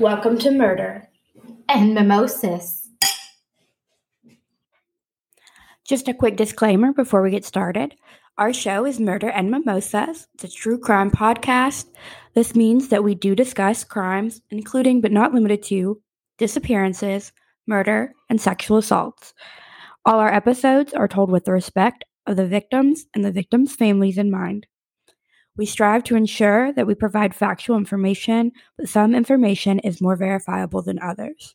Welcome to Murder and Mimosas. Just a quick disclaimer before we get started. Our show is Murder and Mimosas. It's a true crime podcast. This means that we do discuss crimes, including but not limited to disappearances, murder, and sexual assaults. All our episodes are told with the respect of the victims and the victims' families in mind. We strive to ensure that we provide factual information, but some information is more verifiable than others.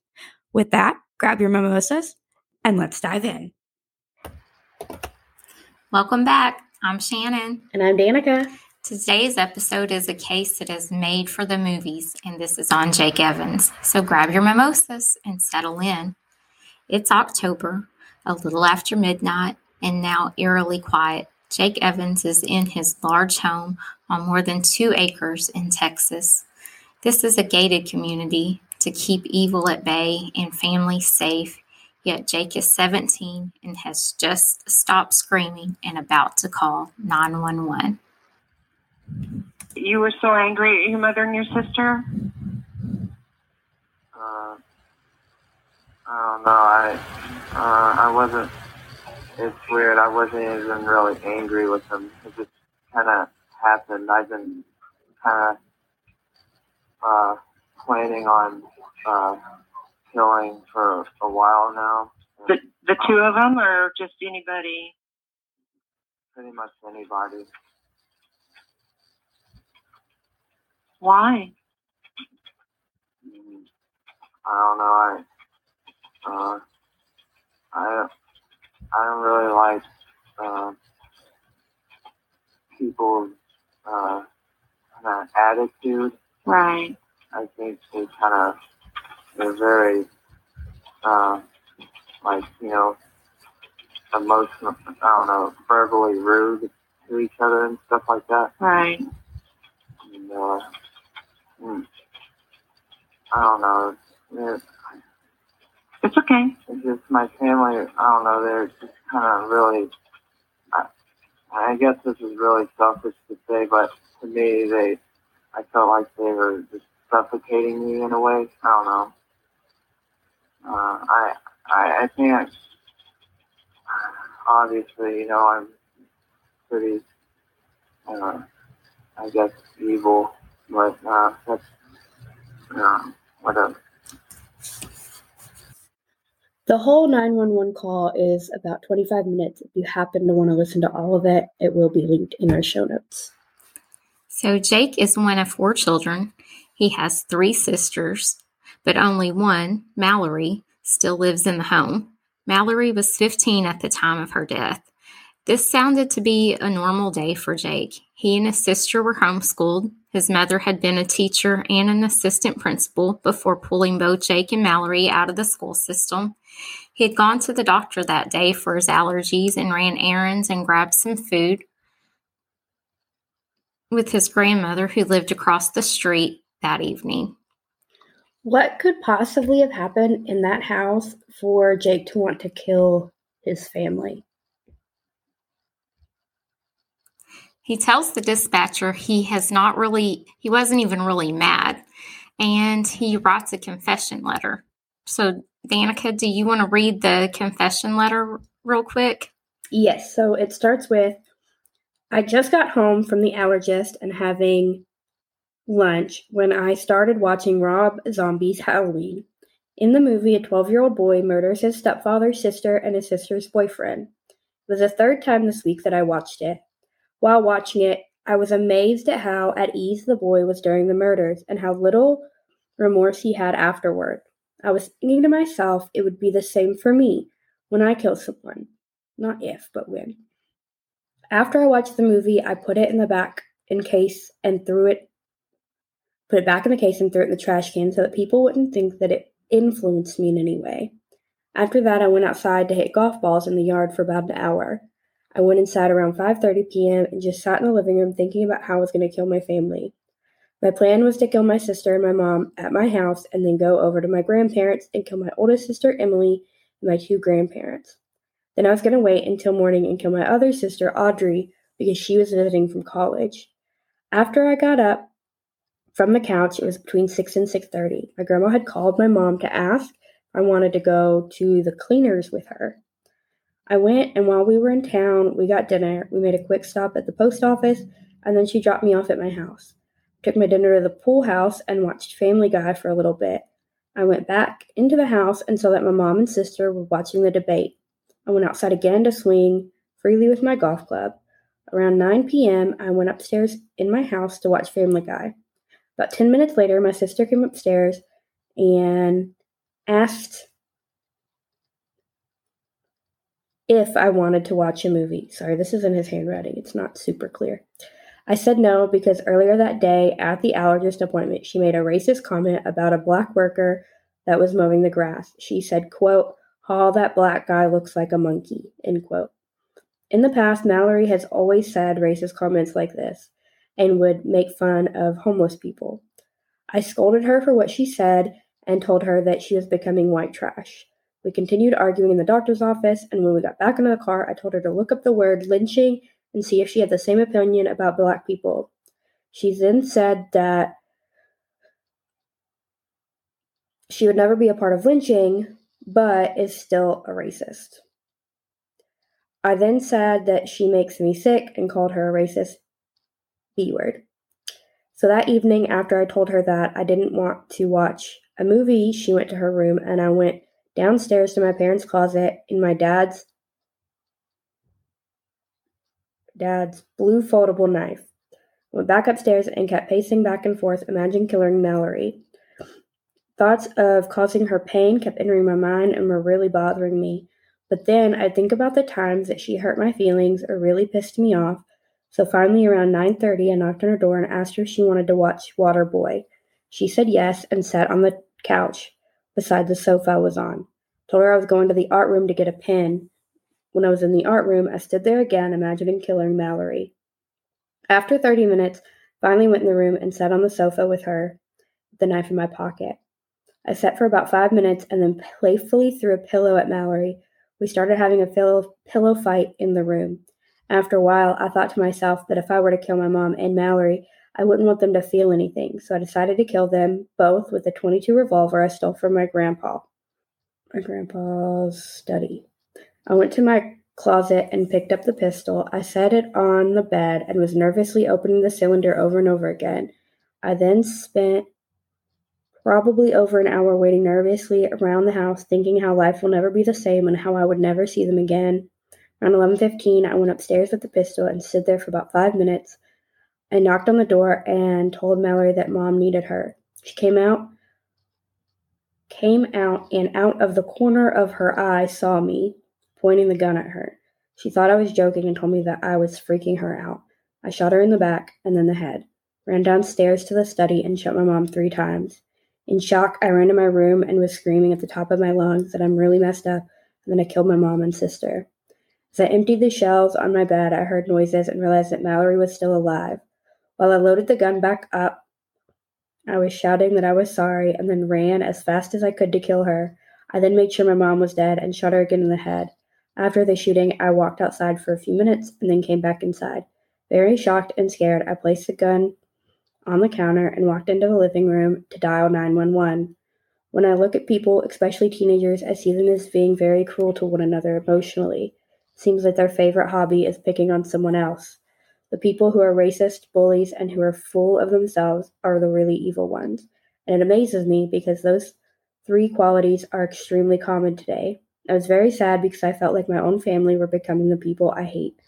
With that, grab your mimosas and let's dive in. Welcome back. I'm Shannon. And I'm Danica. Today's episode is a case that is made for the movies, and this is on Jake Evans. So grab your mimosas and settle in. It's October, a little after midnight, and now eerily quiet. Jake Evans is in his large home on more than two acres in Texas. This is a gated community to keep evil at bay and families safe. Yet Jake is 17 and has just stopped screaming and about to call 911. You were so angry at your mother and your sister? Uh, I don't know. I uh, I wasn't it's weird. I wasn't even really angry with them. It just kind of happened. I've been kind of uh, planning on uh, killing for a while now. The the two of them, or just anybody? Pretty much anybody. Why? I don't know. I uh, I I don't really like uh, people's uh, kind of attitude. Right. I think they kind of they're very uh, like you know emotional. I don't know, verbally rude to each other and stuff like that. Right. And, uh, hmm, I don't know. It, it's okay. It's just my family. I don't know. They're just kind of really. I, I guess this is really selfish to say, but to me, they. I felt like they were just suffocating me in a way. I don't know. Uh, I, I I can't. Obviously, you know, I'm pretty. Uh, I guess evil, but uh, that's. Uh, whatever. The whole 911 call is about 25 minutes. If you happen to want to listen to all of it, it will be linked in our show notes. So, Jake is one of four children. He has three sisters, but only one, Mallory, still lives in the home. Mallory was 15 at the time of her death. This sounded to be a normal day for Jake. He and his sister were homeschooled. His mother had been a teacher and an assistant principal before pulling both Jake and Mallory out of the school system. He had gone to the doctor that day for his allergies and ran errands and grabbed some food with his grandmother who lived across the street that evening. What could possibly have happened in that house for Jake to want to kill his family? He tells the dispatcher he has not really, he wasn't even really mad, and he writes a confession letter. So, Danica, do you want to read the confession letter real quick? Yes. So it starts with I just got home from the allergist and having lunch when I started watching Rob Zombie's Halloween. In the movie, a 12 year old boy murders his stepfather's sister and his sister's boyfriend. It was the third time this week that I watched it. While watching it, I was amazed at how at ease the boy was during the murders and how little remorse he had afterward. I was thinking to myself it would be the same for me when I kill someone. Not if, but when. After I watched the movie, I put it in the back in case and threw it put it back in the case and threw it in the trash can so that people wouldn't think that it influenced me in any way. After that, I went outside to hit golf balls in the yard for about an hour. I went inside around 5:30 p.m. and just sat in the living room thinking about how I was going to kill my family. My plan was to kill my sister and my mom at my house and then go over to my grandparents and kill my oldest sister, Emily, and my two grandparents. Then I was going to wait until morning and kill my other sister, Audrey, because she was visiting from college. After I got up, from the couch. It was between 6 and 6:30. My grandma had called my mom to ask I wanted to go to the cleaners with her. I went and while we were in town, we got dinner. We made a quick stop at the post office and then she dropped me off at my house. Took my dinner to the pool house and watched Family Guy for a little bit. I went back into the house and saw that my mom and sister were watching the debate. I went outside again to swing freely with my golf club. Around 9 p.m., I went upstairs in my house to watch Family Guy. About 10 minutes later, my sister came upstairs and asked if I wanted to watch a movie. Sorry, this is in his handwriting. It's not super clear. I said no because earlier that day at the allergist appointment, she made a racist comment about a black worker that was mowing the grass. She said, quote, Hall, that black guy looks like a monkey, end quote. In the past, Mallory has always said racist comments like this and would make fun of homeless people. I scolded her for what she said and told her that she was becoming white trash. We continued arguing in the doctor's office, and when we got back into the car, I told her to look up the word lynching and see if she had the same opinion about black people. She then said that she would never be a part of lynching, but is still a racist. I then said that she makes me sick and called her a racist B word. So that evening, after I told her that I didn't want to watch a movie, she went to her room and I went downstairs to my parents' closet in my dad's dad's blue foldable knife. Went back upstairs and kept pacing back and forth, imagining killing Mallory. Thoughts of causing her pain kept entering my mind and were really bothering me. But then I'd think about the times that she hurt my feelings or really pissed me off. So finally around 9:30 I knocked on her door and asked her if she wanted to watch Waterboy. She said yes and sat on the couch beside the sofa I was on. Told her I was going to the art room to get a pen. When I was in the art room, I stood there again, imagining killing Mallory. After 30 minutes, finally went in the room and sat on the sofa with her, with the knife in my pocket. I sat for about five minutes and then playfully threw a pillow at Mallory. We started having a pillow, pillow fight in the room. After a while, I thought to myself that if I were to kill my mom and Mallory, I wouldn't want them to feel anything, so I decided to kill them both with a 22 revolver I stole from my grandpa. My grandpa's study. I went to my closet and picked up the pistol. I set it on the bed and was nervously opening the cylinder over and over again. I then spent probably over an hour waiting nervously around the house, thinking how life will never be the same and how I would never see them again. Around 11:15, I went upstairs with the pistol and stood there for about 5 minutes I knocked on the door and told Mallory that mom needed her. She came out came out and out of the corner of her eye saw me, pointing the gun at her. She thought I was joking and told me that I was freaking her out. I shot her in the back and then the head, ran downstairs to the study and shot my mom three times. In shock, I ran to my room and was screaming at the top of my lungs that I'm really messed up and then I killed my mom and sister. As I emptied the shells on my bed, I heard noises and realized that Mallory was still alive. While I loaded the gun back up, I was shouting that I was sorry and then ran as fast as I could to kill her. I then made sure my mom was dead and shot her again in the head. After the shooting, I walked outside for a few minutes and then came back inside. Very shocked and scared, I placed the gun on the counter and walked into the living room to dial 911. When I look at people, especially teenagers, I see them as being very cruel to one another emotionally. Seems like their favorite hobby is picking on someone else. The people who are racist, bullies, and who are full of themselves are the really evil ones. And it amazes me because those three qualities are extremely common today. I was very sad because I felt like my own family were becoming the people I hate.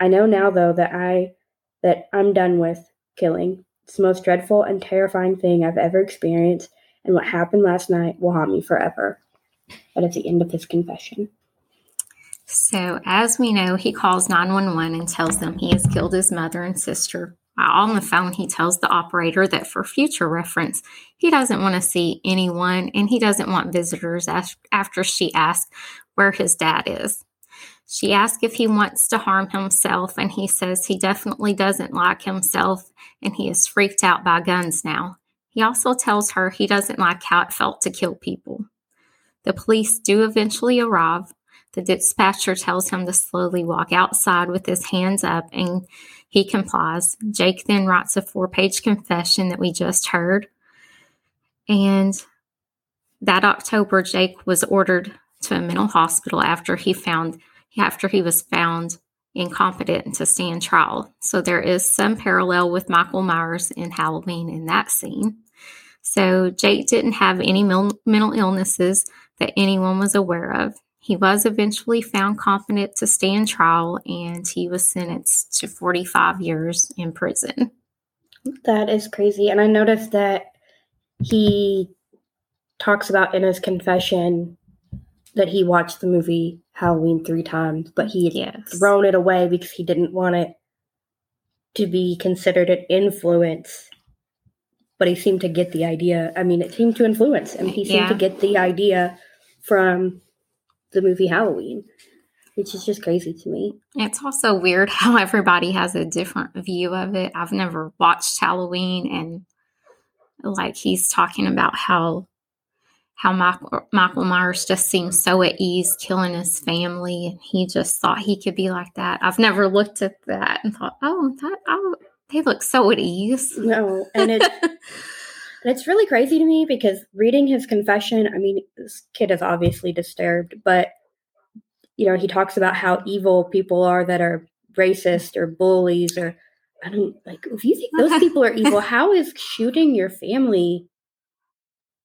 I know now though that I that I'm done with killing. It's the most dreadful and terrifying thing I've ever experienced, and what happened last night will haunt me forever. That is the end of his confession. So, as we know, he calls 911 and tells them he has killed his mother and sister. On the phone, he tells the operator that for future reference, he doesn't want to see anyone and he doesn't want visitors after she asks where his dad is. She asks if he wants to harm himself, and he says he definitely doesn't like himself and he is freaked out by guns now. He also tells her he doesn't like how it felt to kill people. The police do eventually arrive, The dispatcher tells him to slowly walk outside with his hands up, and he complies. Jake then writes a four page confession that we just heard. And that October, Jake was ordered to a mental hospital after he found after he was found incompetent to stand trial. So there is some parallel with Michael Myers in Halloween in that scene. So Jake didn't have any mental illnesses that anyone was aware of. He was eventually found competent to stand trial and he was sentenced to 45 years in prison. That is crazy. And I noticed that he talks about in his confession that he watched the movie Halloween three times, but he had yes. thrown it away because he didn't want it to be considered an influence. But he seemed to get the idea. I mean, it seemed to influence him. He seemed yeah. to get the idea from the movie Halloween, which is just crazy to me. It's also weird how everybody has a different view of it. I've never watched Halloween, and like he's talking about how how Michael, Michael Myers just seems so at ease killing his family, and he just thought he could be like that. I've never looked at that and thought, oh, that oh, they look so at ease. No, and it. it's really crazy to me because reading his confession, I mean, this kid is obviously disturbed, but you know, he talks about how evil people are that are racist or bullies or I don't like if you think those people are evil, how is shooting your family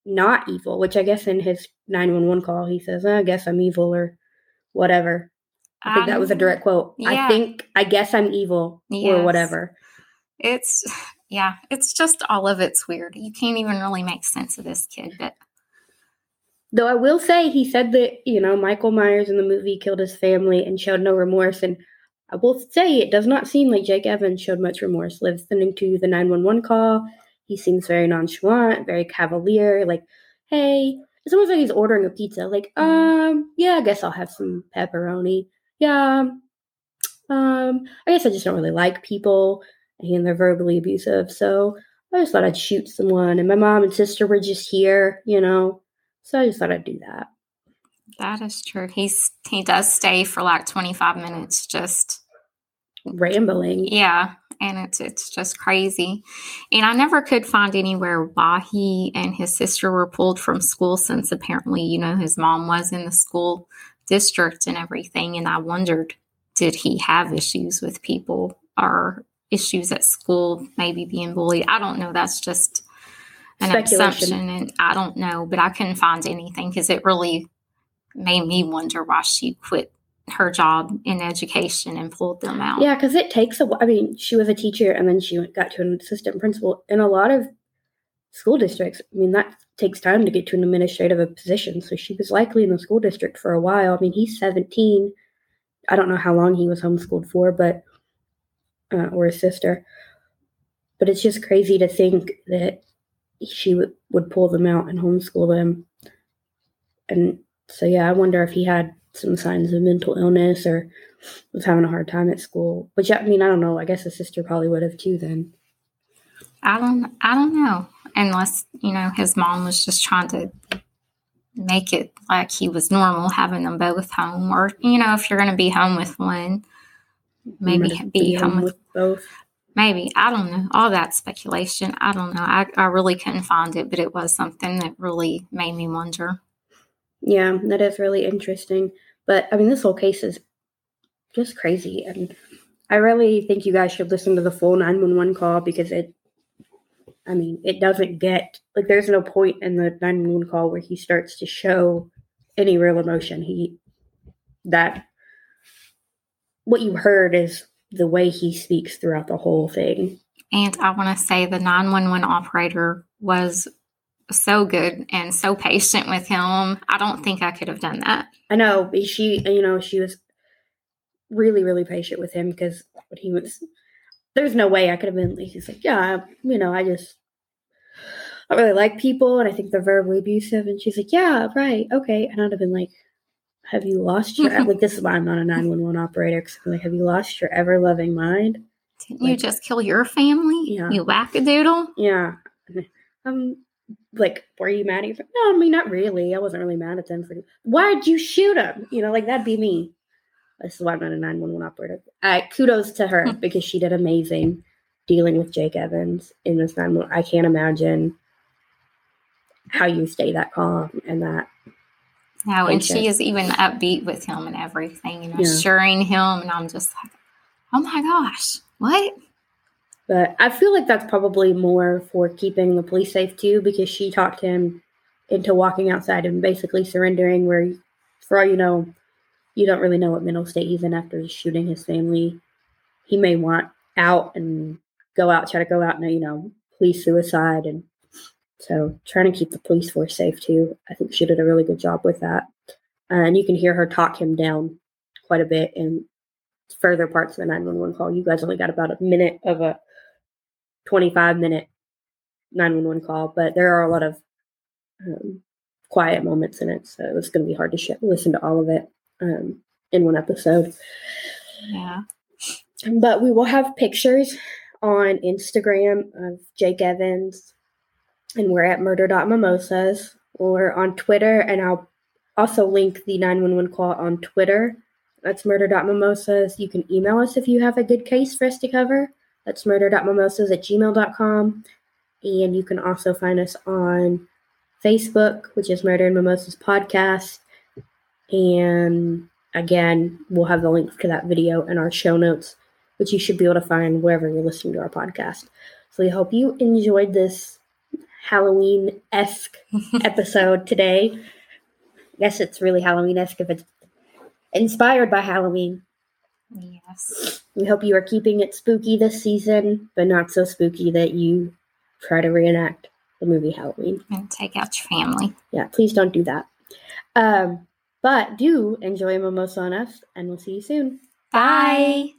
not evil, which I guess in his 911 call, he says, I guess I'm evil or whatever. I think um, that was a direct quote. Yeah. I think, I guess I'm evil yes. or whatever. It's, yeah, it's just all of it's weird. You can't even really make sense of this kid. But though I will say, he said that, you know, Michael Myers in the movie killed his family and showed no remorse. And I will say, it does not seem like Jake Evans showed much remorse listening to the 911 call he seems very nonchalant, very cavalier. Like, hey, it's almost like he's ordering a pizza. Like, mm-hmm. um, yeah, I guess I'll have some pepperoni. Yeah, um, I guess I just don't really like people and they're verbally abusive. So I just thought I'd shoot someone. And my mom and sister were just here, you know. So I just thought I'd do that. That is true. He's he does stay for like 25 minutes just rambling. Yeah and it's it's just crazy. And I never could find anywhere why he and his sister were pulled from school since apparently, you know, his mom was in the school district and everything. And I wondered, did he have issues with people or issues at school, maybe being bullied? I don't know. That's just an assumption and I don't know, but I couldn't find anything because it really made me wonder why she quit her job in education and pulled them out. Yeah, because it takes a. I mean, she was a teacher and then she got to an assistant principal. In a lot of school districts, I mean, that takes time to get to an administrative position. So she was likely in the school district for a while. I mean, he's 17. I don't know how long he was homeschooled for, but uh, or his sister. But it's just crazy to think that she would, would pull them out and homeschool them. And so, yeah, I wonder if he had some signs of mental illness or was having a hard time at school. Which I mean, I don't know. I guess his sister probably would have too. Then I don't. I don't know. Unless you know his mom was just trying to make it like he was normal having them both home, or you know, if you're going to be home with one, maybe be, be home, home with, with both. Maybe I don't know. All that speculation. I don't know. I, I really couldn't find it, but it was something that really made me wonder. Yeah, that is really interesting. But I mean, this whole case is just crazy. And I really think you guys should listen to the full 911 call because it, I mean, it doesn't get, like, there's no point in the 911 call where he starts to show any real emotion. He, that, what you heard is the way he speaks throughout the whole thing. And I want to say the 911 operator was so good and so patient with him. I don't think I could have done that. I know. She, you know, she was really, really patient with him because when he was, there's no way I could have been, he's like, yeah, you know, I just, I really like people and I think they're verbally abusive. And she's like, yeah, right. Okay. And I'd have been like, have you lost your, like, this is why I'm not a 911 operator. Cause I'm like, have you lost your ever loving mind? Didn't like, you just kill your family? Yeah. You wackadoodle? Yeah. Um, like, were you mad? He's like, no, I mean, not really. I wasn't really mad at them for. Why'd you shoot him? You know, like that'd be me. This is why I'm not a 911 operator. Uh, kudos to her because she did amazing dealing with Jake Evans in this 911. I can't imagine how you stay that calm and that. No, and she is even upbeat with him and everything and Yeah. assuring him. And I'm just like, oh my gosh, what? But I feel like that's probably more for keeping the police safe too, because she talked him into walking outside and basically surrendering. Where, for all you know, you don't really know what mental state he's in after shooting his family. He may want out and go out, try to go out and you know, police suicide, and so trying to keep the police force safe too. I think she did a really good job with that, and you can hear her talk him down quite a bit in further parts of the 911 call. You guys only got about a minute of a 25 minute 911 call, but there are a lot of um, quiet moments in it, so it's going to be hard to sh- listen to all of it um, in one episode. Yeah. But we will have pictures on Instagram of Jake Evans, and we're at murder.mimosas, or on Twitter, and I'll also link the 911 call on Twitter. That's murder.mimosas. You can email us if you have a good case for us to cover. That's murder.mimosas at gmail.com. And you can also find us on Facebook, which is Murder and Mimosas Podcast. And again, we'll have the link to that video in our show notes, which you should be able to find wherever you're listening to our podcast. So we hope you enjoyed this Halloween esque episode today. I guess it's really Halloween esque if it's inspired by Halloween. Yes. We hope you are keeping it spooky this season, but not so spooky that you try to reenact the movie Halloween. And take out your family. Yeah, please don't do that. Um, but do enjoy Mimosa on us, and we'll see you soon. Bye.